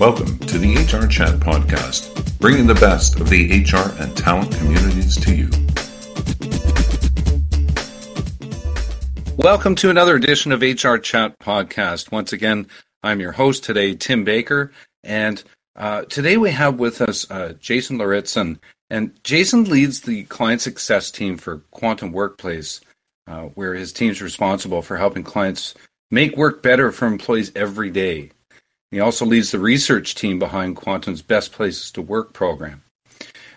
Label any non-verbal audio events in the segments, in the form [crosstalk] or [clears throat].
Welcome to the HR Chat Podcast, bringing the best of the HR and talent communities to you. Welcome to another edition of HR Chat Podcast. Once again, I'm your host today, Tim Baker, and uh, today we have with us uh, Jason Lauritzen. And Jason leads the client success team for Quantum Workplace, uh, where his team is responsible for helping clients make work better for employees every day. He also leads the research team behind Quantum's Best Places to Work program.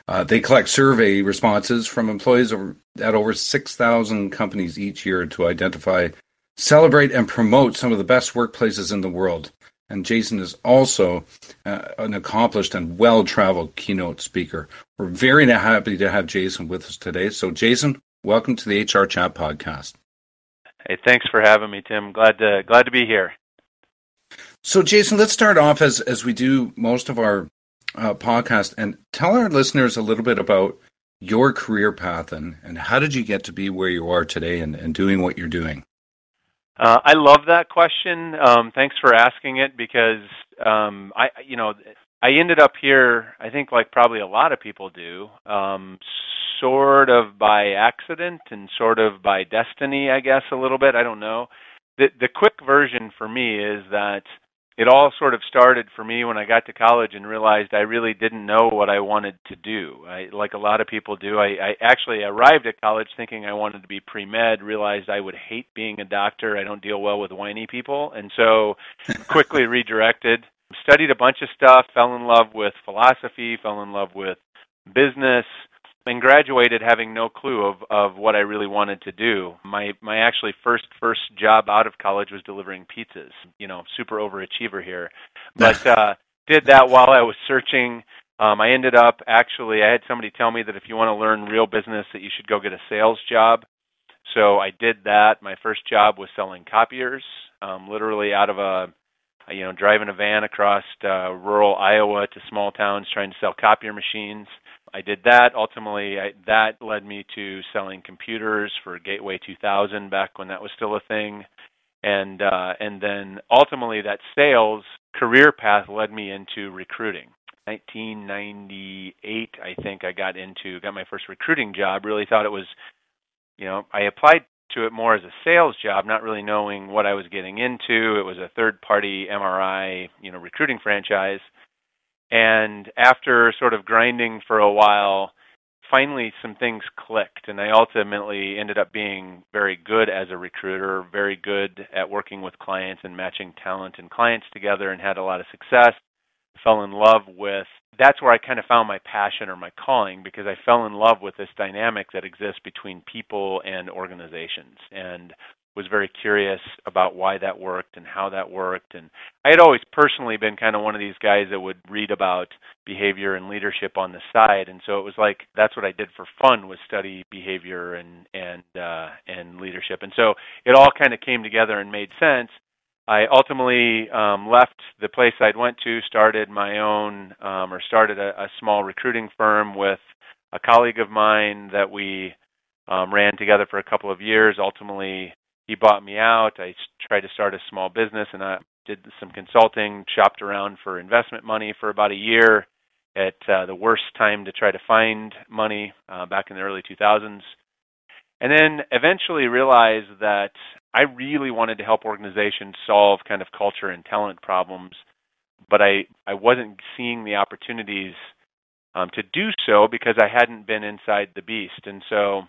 Uh, they collect survey responses from employees over, at over 6,000 companies each year to identify, celebrate, and promote some of the best workplaces in the world. And Jason is also uh, an accomplished and well traveled keynote speaker. We're very happy to have Jason with us today. So, Jason, welcome to the HR Chat podcast. Hey, thanks for having me, Tim. Glad to glad to be here. So, Jason, let's start off as as we do most of our uh, podcast, and tell our listeners a little bit about your career path and and how did you get to be where you are today and, and doing what you're doing. Uh, I love that question. Um, thanks for asking it because um, I, you know, I ended up here. I think like probably a lot of people do, um, sort of by accident and sort of by destiny, I guess a little bit. I don't know. The the quick version for me is that it all sort of started for me when I got to college and realized I really didn't know what I wanted to do. I, like a lot of people do, I, I actually arrived at college thinking I wanted to be pre med, realized I would hate being a doctor. I don't deal well with whiny people. And so [laughs] quickly redirected, studied a bunch of stuff, fell in love with philosophy, fell in love with business, and graduated having no clue of of what I really wanted to do. My my actually first first job out of college was delivering pizzas. You know, super overachiever here, but [laughs] uh, did that while I was searching. Um, I ended up actually I had somebody tell me that if you want to learn real business, that you should go get a sales job. So I did that. My first job was selling copiers, um, literally out of a you know driving a van across uh, rural Iowa to small towns trying to sell copier machines. I did that. Ultimately, I, that led me to selling computers for Gateway 2000 back when that was still a thing, and uh, and then ultimately that sales career path led me into recruiting. 1998, I think I got into got my first recruiting job. Really thought it was, you know, I applied to it more as a sales job, not really knowing what I was getting into. It was a third-party MRI, you know, recruiting franchise and after sort of grinding for a while, finally some things clicked, and I ultimately ended up being very good as a recruiter, very good at working with clients and matching talent and clients together, and had a lot of success. Fell in love with that's where I kind of found my passion or my calling because I fell in love with this dynamic that exists between people and organizations. And was very curious about why that worked and how that worked. And I had always personally been kind of one of these guys that would read about behavior and leadership on the side. And so it was like that's what I did for fun was study behavior and and uh and leadership. And so it all kind of came together and made sense. I ultimately um, left the place I'd went to, started my own, um, or started a, a small recruiting firm with a colleague of mine that we um, ran together for a couple of years. Ultimately, he bought me out. I tried to start a small business and I did some consulting, shopped around for investment money for about a year at uh, the worst time to try to find money uh, back in the early 2000s. And then eventually realized that I really wanted to help organizations solve kind of culture and talent problems, but I, I wasn't seeing the opportunities um, to do so because I hadn't been inside the beast. And so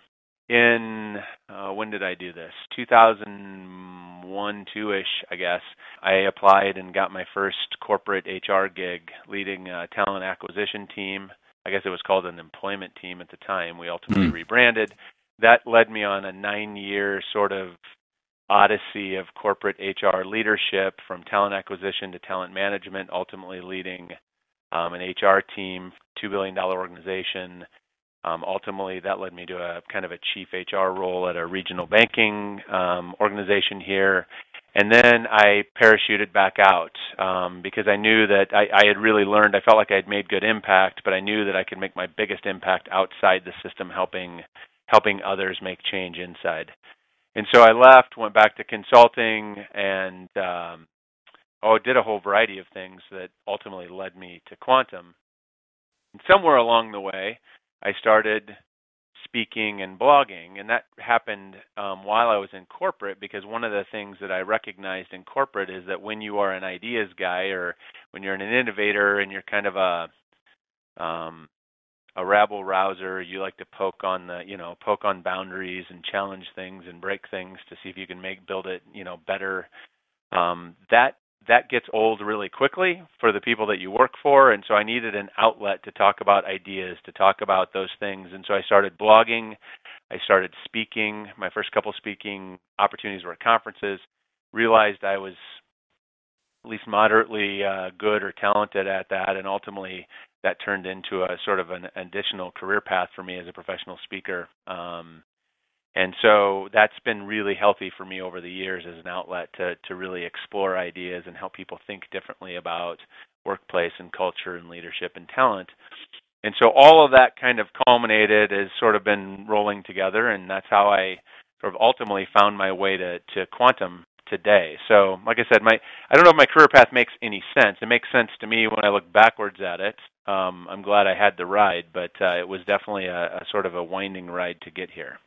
in uh, when did I do this? 2001, two ish, I guess. I applied and got my first corporate HR gig, leading a talent acquisition team. I guess it was called an employment team at the time. We ultimately mm. rebranded. That led me on a nine-year sort of odyssey of corporate HR leadership, from talent acquisition to talent management, ultimately leading um, an HR team, two billion dollar organization um, ultimately, that led me to a kind of a chief HR role at a regional banking um, organization here. And then I parachuted back out um, because I knew that I, I had really learned. I felt like I had made good impact, but I knew that I could make my biggest impact outside the system, helping helping others make change inside. And so I left, went back to consulting, and um, oh, did a whole variety of things that ultimately led me to quantum. And somewhere along the way, I started speaking and blogging, and that happened um, while I was in corporate because one of the things that I recognized in corporate is that when you are an ideas guy or when you're an innovator and you're kind of a um, a rabble rouser. You like to poke on the, you know, poke on boundaries and challenge things and break things to see if you can make build it, you know, better. Um, that that gets old really quickly for the people that you work for, and so I needed an outlet to talk about ideas, to talk about those things, and so I started blogging. I started speaking. My first couple speaking opportunities were at conferences. Realized I was at least moderately uh, good or talented at that, and ultimately that turned into a sort of an additional career path for me as a professional speaker. Um, and so that's been really healthy for me over the years as an outlet to to really explore ideas and help people think differently about workplace and culture and leadership and talent. And so all of that kind of culminated has sort of been rolling together, and that's how I sort of ultimately found my way to to quantum today. So, like I said, my I don't know if my career path makes any sense. It makes sense to me when I look backwards at it. Um, I'm glad I had the ride, but uh, it was definitely a, a sort of a winding ride to get here.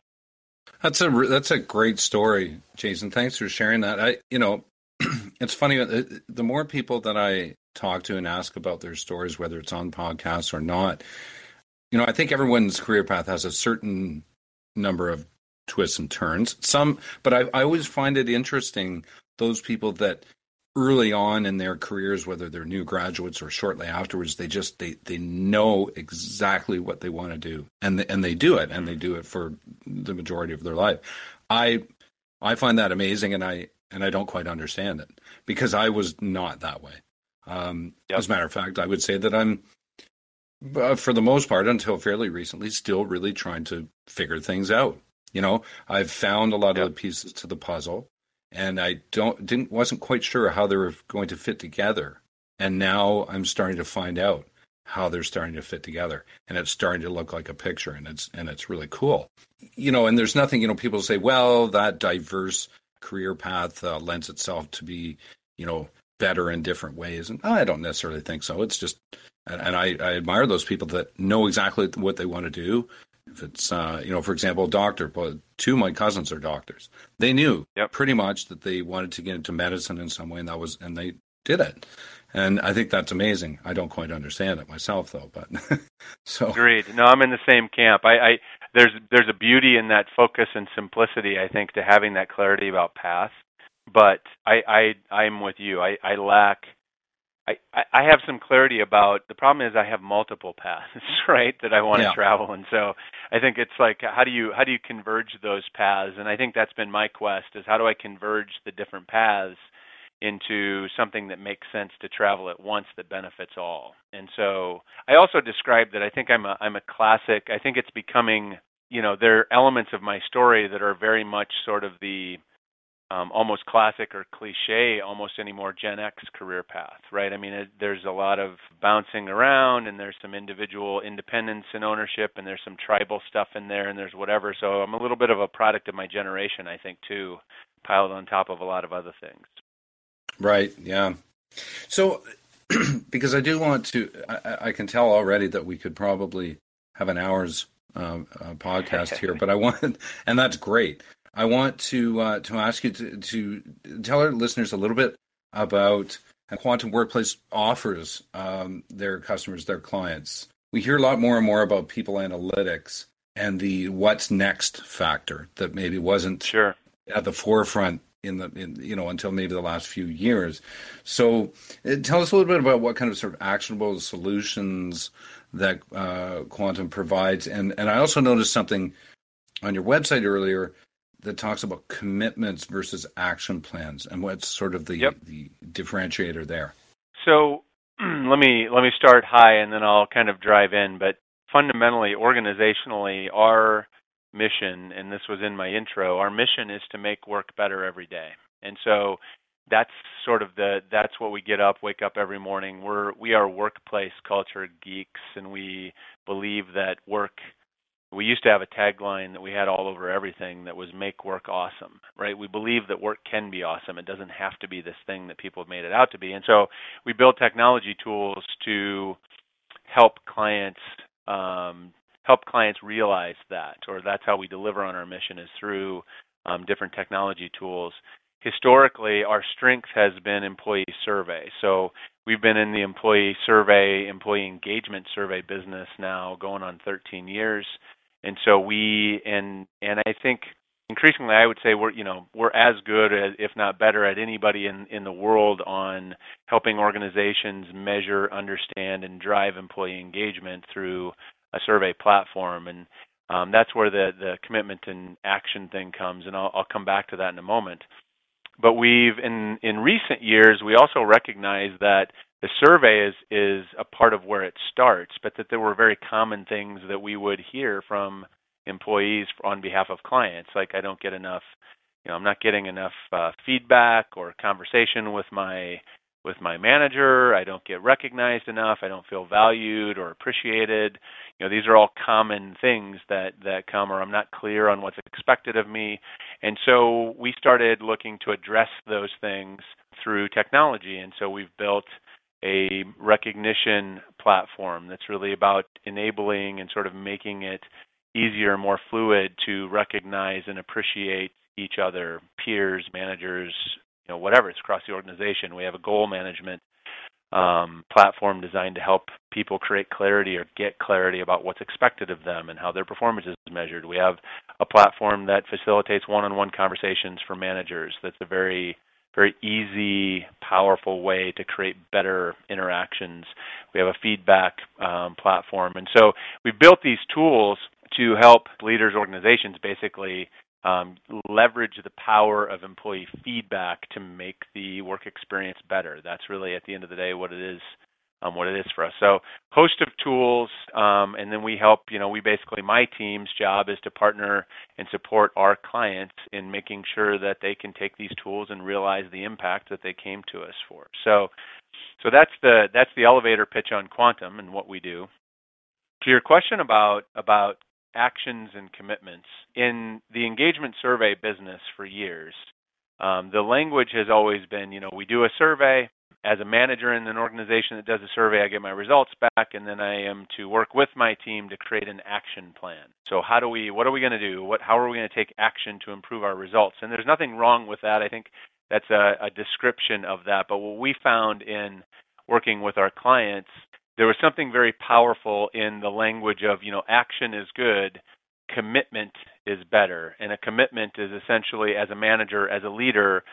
That's a that's a great story, Jason. Thanks for sharing that. I you know, [clears throat] it's funny uh, the more people that I talk to and ask about their stories, whether it's on podcasts or not, you know, I think everyone's career path has a certain number of twists and turns. Some, but I, I always find it interesting those people that early on in their careers, whether they're new graduates or shortly afterwards, they just they they know exactly what they want to do, and they, and they do it, and they do it for the majority of their life. I I find that amazing, and I and I don't quite understand it because I was not that way. Um, yep. As a matter of fact, I would say that I'm, uh, for the most part, until fairly recently, still really trying to figure things out. You know, I've found a lot yep. of the pieces to the puzzle, and I don't didn't wasn't quite sure how they were going to fit together. And now I'm starting to find out how they're starting to fit together, and it's starting to look like a picture, and it's and it's really cool. You know, and there's nothing. You know, people say, well, that diverse career path uh, lends itself to be, you know, better in different ways, and I don't necessarily think so. It's just and, I, I, admire those people that know exactly what they want to do if it's, uh, you know, for example, a doctor, but two of my cousins are doctors. They knew yep. pretty much that they wanted to get into medicine in some way, and that was, and they did it. And I think that's amazing. I don't quite understand it myself, though. But [laughs] so agreed. No, I'm in the same camp. I, I there's there's a beauty in that focus and simplicity. I think to having that clarity about path. But I I I'm with you. I I lack I, I have some clarity about the problem is I have multiple paths, [laughs] right, that I want yeah. to travel, and so I think it's like how do you how do you converge those paths? And I think that's been my quest is how do I converge the different paths into something that makes sense to travel at once that benefits all. And so I also described that I think I'm a I'm a classic. I think it's becoming you know there are elements of my story that are very much sort of the um, almost classic or cliche almost anymore Gen X career path, right? I mean, it, there's a lot of bouncing around, and there's some individual independence and ownership, and there's some tribal stuff in there, and there's whatever. So I'm a little bit of a product of my generation, I think, too, piled on top of a lot of other things. Right. Yeah. So, [clears throat] because I do want to, I, I, can tell already that we could probably have an hour's uh, uh, podcast here, [laughs] but I want, and that's great. I want to uh, to ask you to, to tell our listeners a little bit about how Quantum Workplace offers um, their customers, their clients. We hear a lot more and more about people analytics and the what's next factor that maybe wasn't sure. at the forefront in the in, you know until maybe the last few years. So, uh, tell us a little bit about what kind of sort of actionable solutions that uh, Quantum provides, and and I also noticed something on your website earlier that talks about commitments versus action plans and what's sort of the, yep. the differentiator there. So [clears throat] let me let me start high and then I'll kind of drive in. But fundamentally, organizationally, our mission, and this was in my intro, our mission is to make work better every day. And so that's sort of the that's what we get up, wake up every morning. We're we are workplace culture geeks, and we believe that work we used to have a tagline that we had all over everything that was make work awesome right? We believe that work can be awesome. It doesn't have to be this thing that people have made it out to be. And so we build technology tools to help clients um, help clients realize that or that's how we deliver on our mission is through um, different technology tools. Historically our strength has been employee survey. So we've been in the employee survey employee engagement survey business now going on 13 years and so we and and I think increasingly I would say we're you know we're as good as, if not better at anybody in in the world on helping organizations measure, understand, and drive employee engagement through a survey platform. And um, that's where the the commitment and action thing comes and I'll, I'll come back to that in a moment. But we've in in recent years we also recognize that the survey is is a part of where it starts, but that there were very common things that we would hear from employees on behalf of clients, like I don't get enough, you know, I'm not getting enough uh, feedback or conversation with my with my manager. I don't get recognized enough. I don't feel valued or appreciated. You know, these are all common things that that come, or I'm not clear on what's expected of me. And so we started looking to address those things through technology. And so we've built a recognition platform that's really about enabling and sort of making it easier, more fluid to recognize and appreciate each other, peers, managers, you know, whatever. It's across the organization. We have a goal management um, platform designed to help people create clarity or get clarity about what's expected of them and how their performance is measured. We have a platform that facilitates one-on-one conversations for managers. That's a very very easy, powerful way to create better interactions. We have a feedback um, platform. And so we've built these tools to help leaders, organizations basically um, leverage the power of employee feedback to make the work experience better. That's really, at the end of the day, what it is um, what it is for us. So host of tools, um, and then we help. You know, we basically my team's job is to partner and support our clients in making sure that they can take these tools and realize the impact that they came to us for. So, so that's the that's the elevator pitch on quantum and what we do. To your question about about actions and commitments in the engagement survey business for years. Um, the language has always been, you know, we do a survey, as a manager in an organization that does a survey, I get my results back, and then I am to work with my team to create an action plan. So how do we? What are we going to do? What? How are we going to take action to improve our results? And there's nothing wrong with that. I think that's a, a description of that. But what we found in working with our clients, there was something very powerful in the language of, you know, action is good, commitment is better, and a commitment is essentially as a manager, as a leader,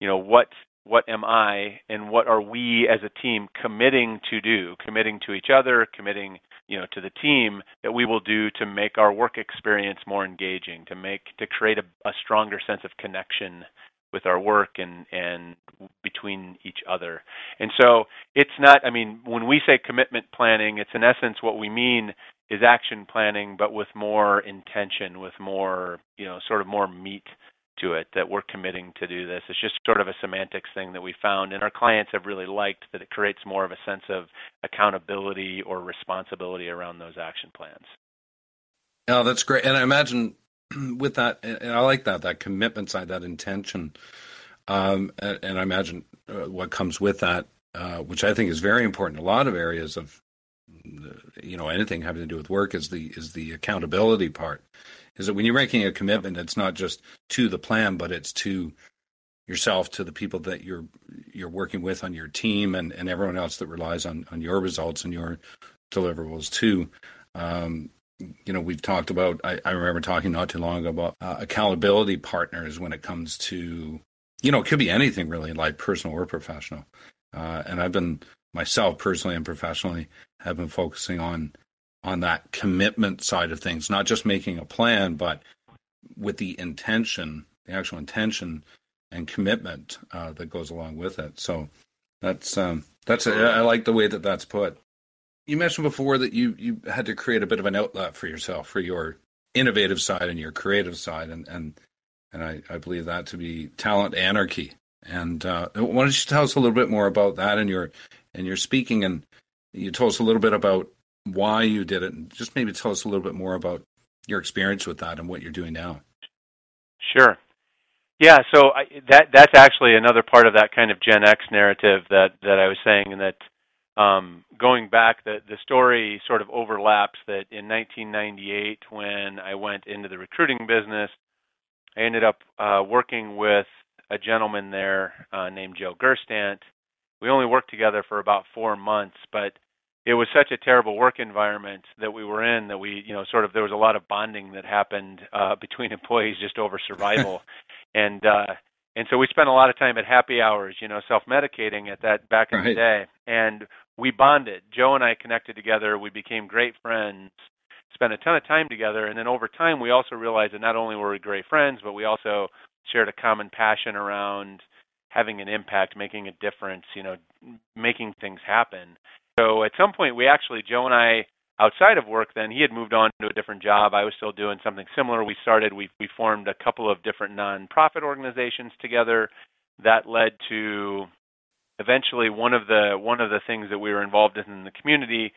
you know, what what am I and what are we as a team committing to do, committing to each other, committing, you know, to the team that we will do to make our work experience more engaging, to make to create a, a stronger sense of connection with our work and and between each other. And so it's not I mean when we say commitment planning it's in essence what we mean is action planning but with more intention with more you know sort of more meat to it that we're committing to do this. It's just sort of a semantics thing that we found, and our clients have really liked that it creates more of a sense of accountability or responsibility around those action plans. Oh, that's great. And I imagine [clears throat] with that, and I like that, that commitment side, that intention. Um, and, and, I imagine uh, what comes with that, uh, which I think is very important. A lot of areas of, you know, anything having to do with work is the is the accountability part is that when you're making a commitment, it's not just to the plan, but it's to yourself, to the people that you're you're working with on your team, and, and everyone else that relies on on your results and your deliverables too. Um, you know, we've talked about. I, I, remember talking not too long ago about uh, accountability partners when it comes to, you know, it could be anything really, like personal or professional. Uh, and I've been myself personally and professionally have been focusing on on that commitment side of things, not just making a plan, but with the intention, the actual intention and commitment uh, that goes along with it. So that's um, that's a, I like the way that that's put. You mentioned before that you you had to create a bit of an outlet for yourself for your innovative side and your creative side, and and and I, I believe that to be talent anarchy. And uh, why don't you tell us a little bit more about that and your and your speaking and you told us a little bit about why you did it, and just maybe tell us a little bit more about your experience with that and what you're doing now. Sure. Yeah, so I, that that's actually another part of that kind of Gen X narrative that that I was saying, and that um, going back, the the story sort of overlaps. That in 1998, when I went into the recruiting business, I ended up uh, working with a gentleman there uh, named Joe Gerstandt. We only worked together for about four months, but it was such a terrible work environment that we were in that we, you know, sort of there was a lot of bonding that happened uh, [laughs] between employees just over survival, [laughs] and uh, and so we spent a lot of time at happy hours, you know, self-medicating at that back in right. the day, and we bonded. Joe and I connected together. We became great friends. Spent a ton of time together, and then over time, we also realized that not only were we great friends, but we also shared a common passion around having an impact, making a difference, you know, making things happen. So at some point, we actually, Joe and I, outside of work, then he had moved on to a different job. I was still doing something similar. We started, we we formed a couple of different nonprofit organizations together. That led to eventually one of the one of the things that we were involved in in the community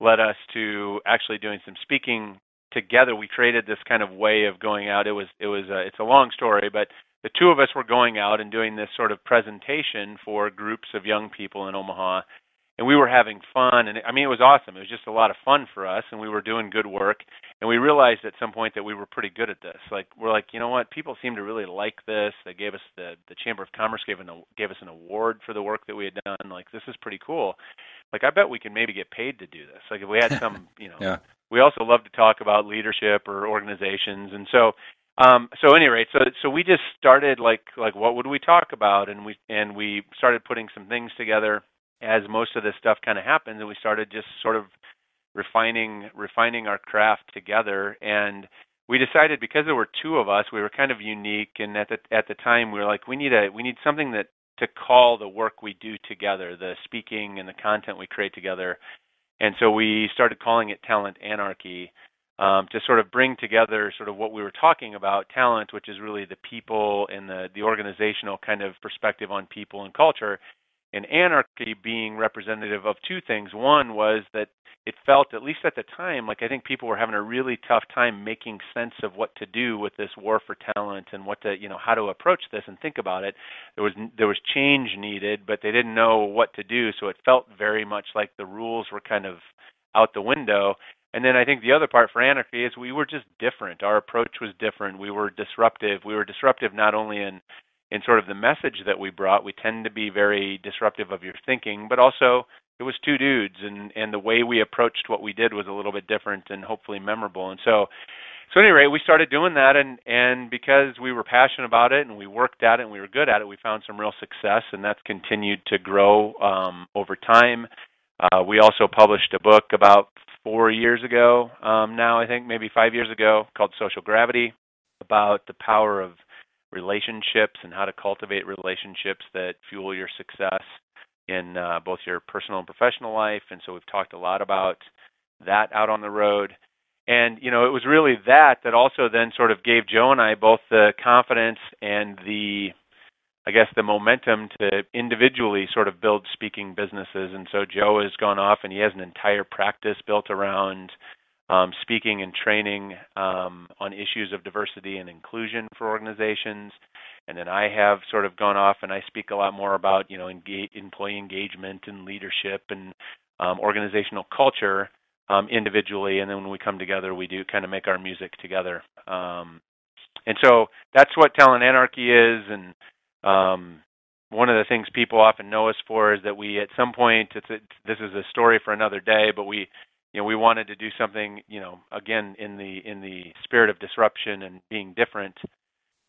led us to actually doing some speaking together. We created this kind of way of going out. It was it was a, it's a long story, but the two of us were going out and doing this sort of presentation for groups of young people in Omaha and we were having fun and I mean it was awesome. It was just a lot of fun for us and we were doing good work and we realized at some point that we were pretty good at this. Like we're like, you know what? People seem to really like this. They gave us the the Chamber of Commerce gave an gave us an award for the work that we had done. Like this is pretty cool. Like I bet we can maybe get paid to do this. Like if we had some, [laughs] you know. yeah. We also love to talk about leadership or organizations and so um, so any rate, so so we just started like like what would we talk about, and we and we started putting some things together as most of this stuff kind of happened, and we started just sort of refining refining our craft together. And we decided because there were two of us we were kind of unique. And at the at the time we were like we need a we need something that to call the work we do together the speaking and the content we create together. And so we started calling it talent anarchy um, to sort of bring together sort of what we were talking about talent which is really the people and the the organizational kind of perspective on people and culture and anarchy being representative of two things. One was that it felt, at least at the time, like I think people were having a really tough time making sense of what to do with this war for talent and what to, you know, how to approach this and think about it. There was there was change needed, but they didn't know what to do, so it felt very much like the rules were kind of out the window. And then I think the other part for anarchy is we were just different. Our approach was different. We were disruptive. We were disruptive not only in in sort of the message that we brought. We tend to be very disruptive of your thinking, but also it was two dudes and and the way we approached what we did was a little bit different and hopefully memorable. And so so anyway, we started doing that and and because we were passionate about it and we worked at it and we were good at it, we found some real success and that's continued to grow um, over time. Uh, we also published a book about four years ago um, now, I think maybe five years ago, called Social Gravity, about the power of relationships and how to cultivate relationships that fuel your success in uh, both your personal and professional life. And so we've talked a lot about that out on the road. And you know, it was really that that also then sort of gave Joe and I both the confidence and the I guess the momentum to individually sort of build speaking businesses. And so Joe has gone off and he has an entire practice built around um, speaking and training um, on issues of diversity and inclusion for organizations. And then I have sort of gone off and I speak a lot more about you know employee engagement and leadership and um, organizational culture um, individually. And then when we come together, we do kind of make our music together. Um, and so that's what Talent Anarchy is. And um, one of the things people often know us for is that we, at some point, it's a, this is a story for another day, but we you know we wanted to do something you know again in the in the spirit of disruption and being different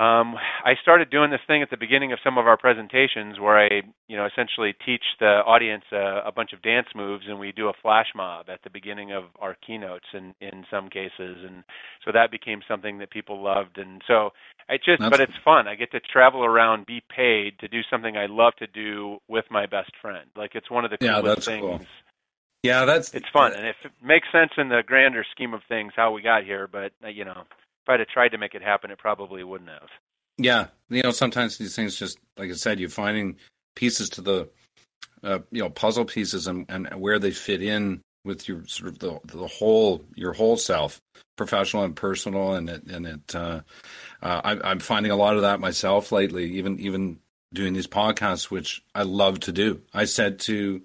um, I started doing this thing at the beginning of some of our presentations where I, you know, essentially teach the audience a, a bunch of dance moves, and we do a flash mob at the beginning of our keynotes, in in some cases, and so that became something that people loved, and so I just, that's, but it's fun. I get to travel around, be paid to do something I love to do with my best friend. Like it's one of the coolest yeah, things. Cool yeah, that's it's fun, and if it makes sense in the grander scheme of things how we got here, but uh, you know, if I'd have tried to make it happen, it probably wouldn't have. Yeah, you know, sometimes these things just, like I said, you're finding pieces to the, uh, you know, puzzle pieces and, and where they fit in with your sort of the the whole your whole self, professional and personal, and it and it. Uh, uh, I, I'm finding a lot of that myself lately. Even even doing these podcasts, which I love to do. I said to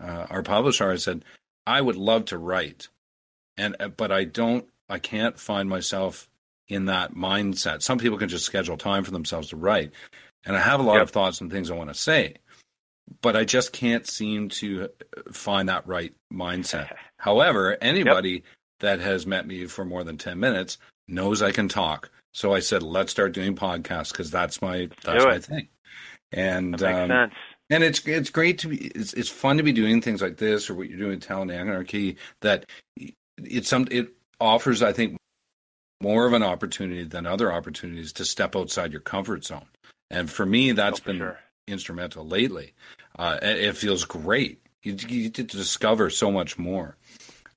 uh, our publisher, I said I would love to write, and uh, but I don't. I can't find myself in that mindset. Some people can just schedule time for themselves to write, and I have a lot yep. of thoughts and things I want to say but I just can't seem to find that right mindset. [laughs] However, anybody yep. that has met me for more than 10 minutes knows I can talk. So I said, let's start doing podcasts because that's my that's my thing. And that makes um, sense. And it's it's great to be it's it's fun to be doing things like this or what you're doing with Talent Anarchy that it's some it offers I think more of an opportunity than other opportunities to step outside your comfort zone. And for me, that's oh, been sure. instrumental lately. Uh, it feels great. You, you, get to discover so much more.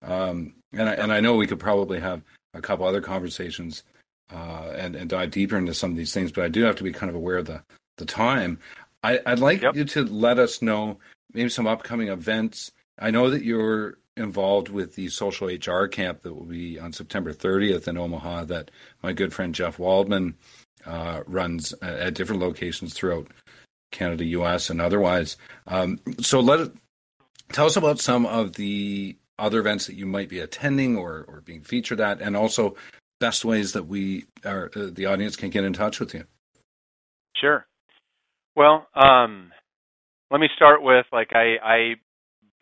Um, and I, and I know we could probably have a couple other conversations uh, and and dive deeper into some of these things, but I do have to be kind of aware of the the time. I, would like yep. you to let us know maybe some upcoming events. I know that you're involved with the social HR camp that will be on September 30th in Omaha. That my good friend Jeff Waldman uh, runs at different locations throughout Canada, U.S., and otherwise. Um, so let tell us about some of the other events that you might be attending or, or being featured at, and also best ways that we are uh, the audience can get in touch with you. Sure. Well, um, let me start with like I, I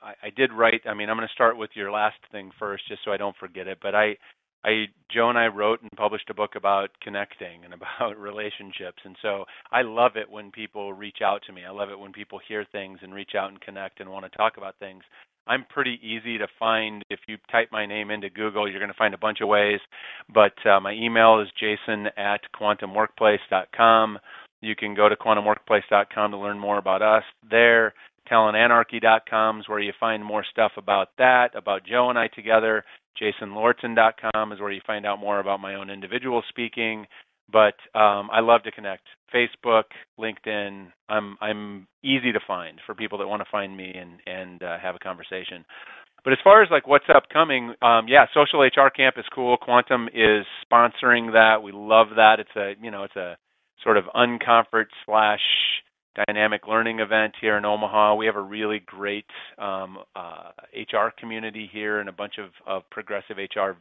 I did write. I mean, I'm going to start with your last thing first, just so I don't forget it. But I I Joe and I wrote and published a book about connecting and [laughs] about relationships. And so I love it when people reach out to me. I love it when people hear things and reach out and connect and want to talk about things. I'm pretty easy to find. If you type my name into Google, you're going to find a bunch of ways. But uh, my email is jason at quantumworkplace.com. You can go to quantumworkplace.com to learn more about us there. Talentanarchy.com is where you find more stuff about that, about Joe and I together. JasonLauritzen.com is where you find out more about my own individual speaking. But um, I love to connect. Facebook, LinkedIn. I'm I'm easy to find for people that want to find me and and uh, have a conversation. But as far as like what's upcoming, um, yeah, Social HR Camp is cool. Quantum is sponsoring that. We love that. It's a you know it's a sort of unconference slash dynamic learning event here in Omaha. We have a really great um, uh, HR community here and a bunch of, of progressive HR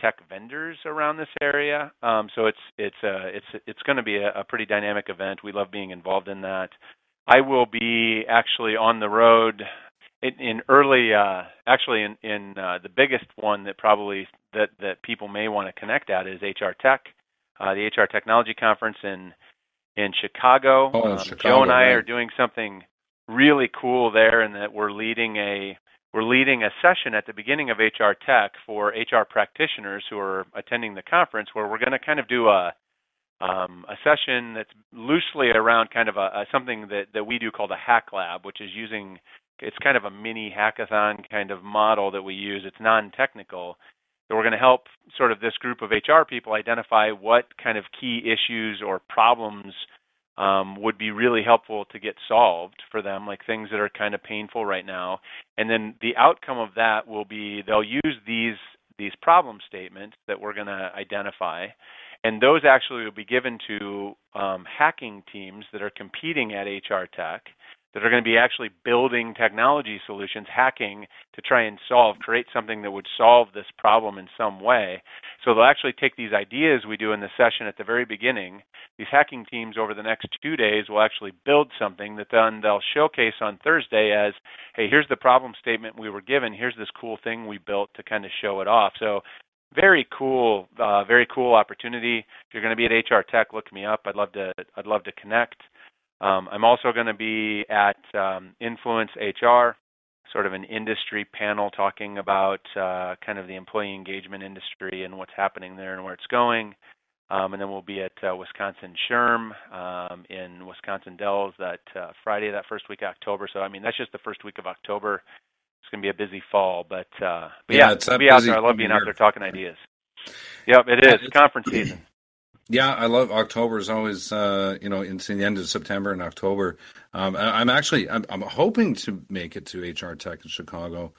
tech vendors around this area. Um, so it's it's uh, it's it's going to be a, a, pretty dynamic event. We love being involved in that. I will be actually on the road in, in early, uh, actually in, in uh, the biggest one that probably that that people may want to connect at is HR Tech, uh, the HR Technology Conference in in Chicago. Oh, um, Chicago Joe and I right. are doing something really cool there, in that we're leading a we're leading a session at the beginning of HR Tech for HR practitioners who are attending the conference, where we're going to kind of do a um, a session that's loosely around kind of a, a something that that we do called a hack lab, which is using it's kind of a mini hackathon kind of model that we use. It's non-technical. So we're going to help sort of this group of HR people identify what kind of key issues or problems um, would be really helpful to get solved for them, like things that are kind of painful right now. And then the outcome of that will be they'll use these these problem statements that we're going to identify, and those actually will be given to um, hacking teams that are competing at HR Tech that are going to be actually building technology solutions, hacking to try and solve, create something that would solve this problem in some way. So they'll actually take these ideas we do in the session at the very beginning. These hacking teams over the next two days will actually build something that then they'll showcase on Thursday as, hey, here's the problem statement we were given. Here's this cool thing we built to kind of show it off. So very cool, uh, very cool opportunity. If you're going to be at HR Tech, look me up. I'd love to. I'd love to connect. Um, I'm also going to be at um, Influence HR, sort of an industry panel talking about uh, kind of the employee engagement industry and what's happening there and where it's going. Um, and then we'll be at uh, Wisconsin SHRM um, in Wisconsin Dells that uh, Friday, that first week of October. So I mean, that's just the first week of October. It's going to be a busy fall, but, uh, but yeah, yeah it's be out there. I love being out there talking ideas. Yep, it is yeah, conference season. Yeah, I love October is always uh, you know into the end of September and October. Um, I, am actually I'm, I'm, hoping to make it to HR Tech in Chicago.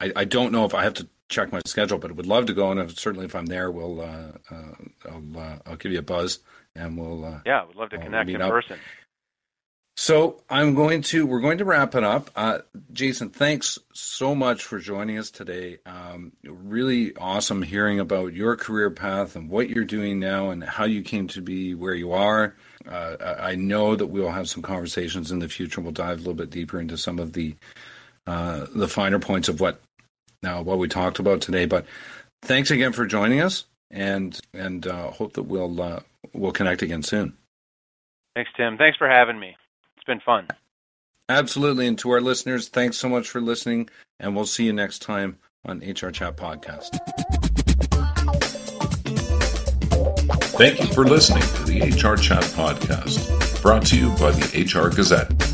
I, I don't know if I have to check my schedule, but I would love to go. And if, certainly, if I'm there, we'll uh, uh, I'll uh, I'll give you a buzz, and we'll uh, yeah, we'd love to connect in up. person. So I'm going to we're going to wrap it up. Uh, Jason, thanks so much for joining us today. Um, really awesome hearing about your career path and what you're doing now and how you came to be where you are. Uh, I know that we'll have some conversations in the future. We'll dive a little bit deeper into some of the uh, the finer points of what now what we talked about today. But thanks again for joining us, and and uh, hope that we'll uh, we'll connect again soon. Thanks, Tim. Thanks for having me. It's been fun. Absolutely. And to our listeners, thanks so much for listening. And we'll see you next time on HR Chat Podcast. Thank you for listening to the HR Chat Podcast, brought to you by the HR Gazette.